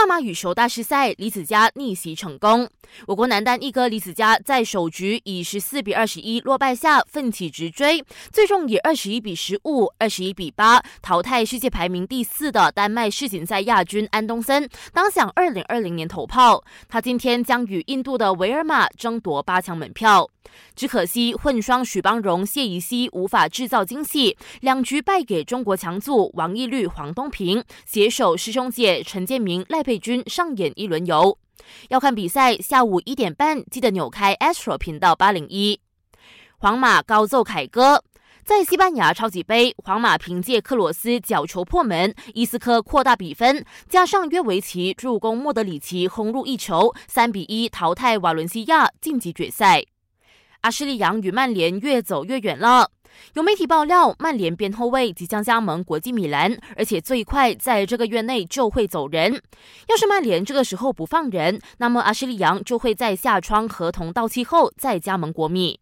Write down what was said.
大马羽球大师赛，李子嘉逆袭成功。我国男单一哥李子嘉在首局以十四比二十一落败下奋起直追，最终以二十一比十五、二十一比八淘汰世界排名第四的丹麦世锦赛亚军安东森，当响二零二零年头炮。他今天将与印度的维尔玛争夺八强门票。只可惜混双许邦荣、谢怡希无法制造惊喜，两局败给中国强组王懿律、黄东萍，携手师兄姐陈建明、赖佩君上演一轮游。要看比赛，下午一点半记得扭开 Astro 频道八零一。皇马高奏凯歌，在西班牙超级杯，皇马凭借克罗斯角球破门，伊斯科扩大比分，加上约维奇助攻莫德里奇轰入一球，三比一淘汰瓦伦西亚晋级决赛。阿什利杨与曼联越走越远了。有媒体爆料，曼联边后卫即将加盟国际米兰，而且最快在这个月内就会走人。要是曼联这个时候不放人，那么阿什利杨就会在夏窗合同到期后再加盟国米。